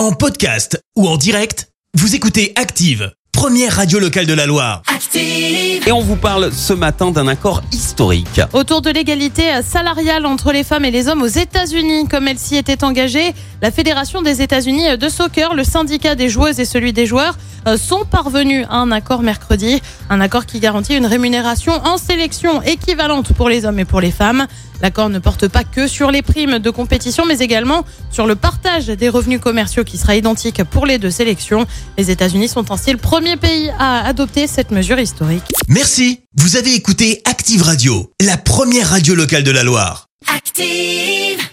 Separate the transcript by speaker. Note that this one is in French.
Speaker 1: En podcast ou en direct, vous écoutez Active, première radio locale de la Loire.
Speaker 2: Active.
Speaker 3: Et on vous parle ce matin d'un accord historique.
Speaker 4: Autour de l'égalité salariale entre les femmes et les hommes aux États-Unis, comme elle s'y était engagée, la Fédération des États-Unis de soccer, le syndicat des joueuses et celui des joueurs euh, sont parvenus à un accord mercredi, un accord qui garantit une rémunération en sélection équivalente pour les hommes et pour les femmes. L'accord ne porte pas que sur les primes de compétition, mais également sur le partage des revenus commerciaux qui sera identique pour les deux sélections. Les États-Unis sont ainsi le premier pays à adopter cette mesure historique.
Speaker 1: Merci. Vous avez écouté Active Radio, la première radio locale de la Loire.
Speaker 2: Active.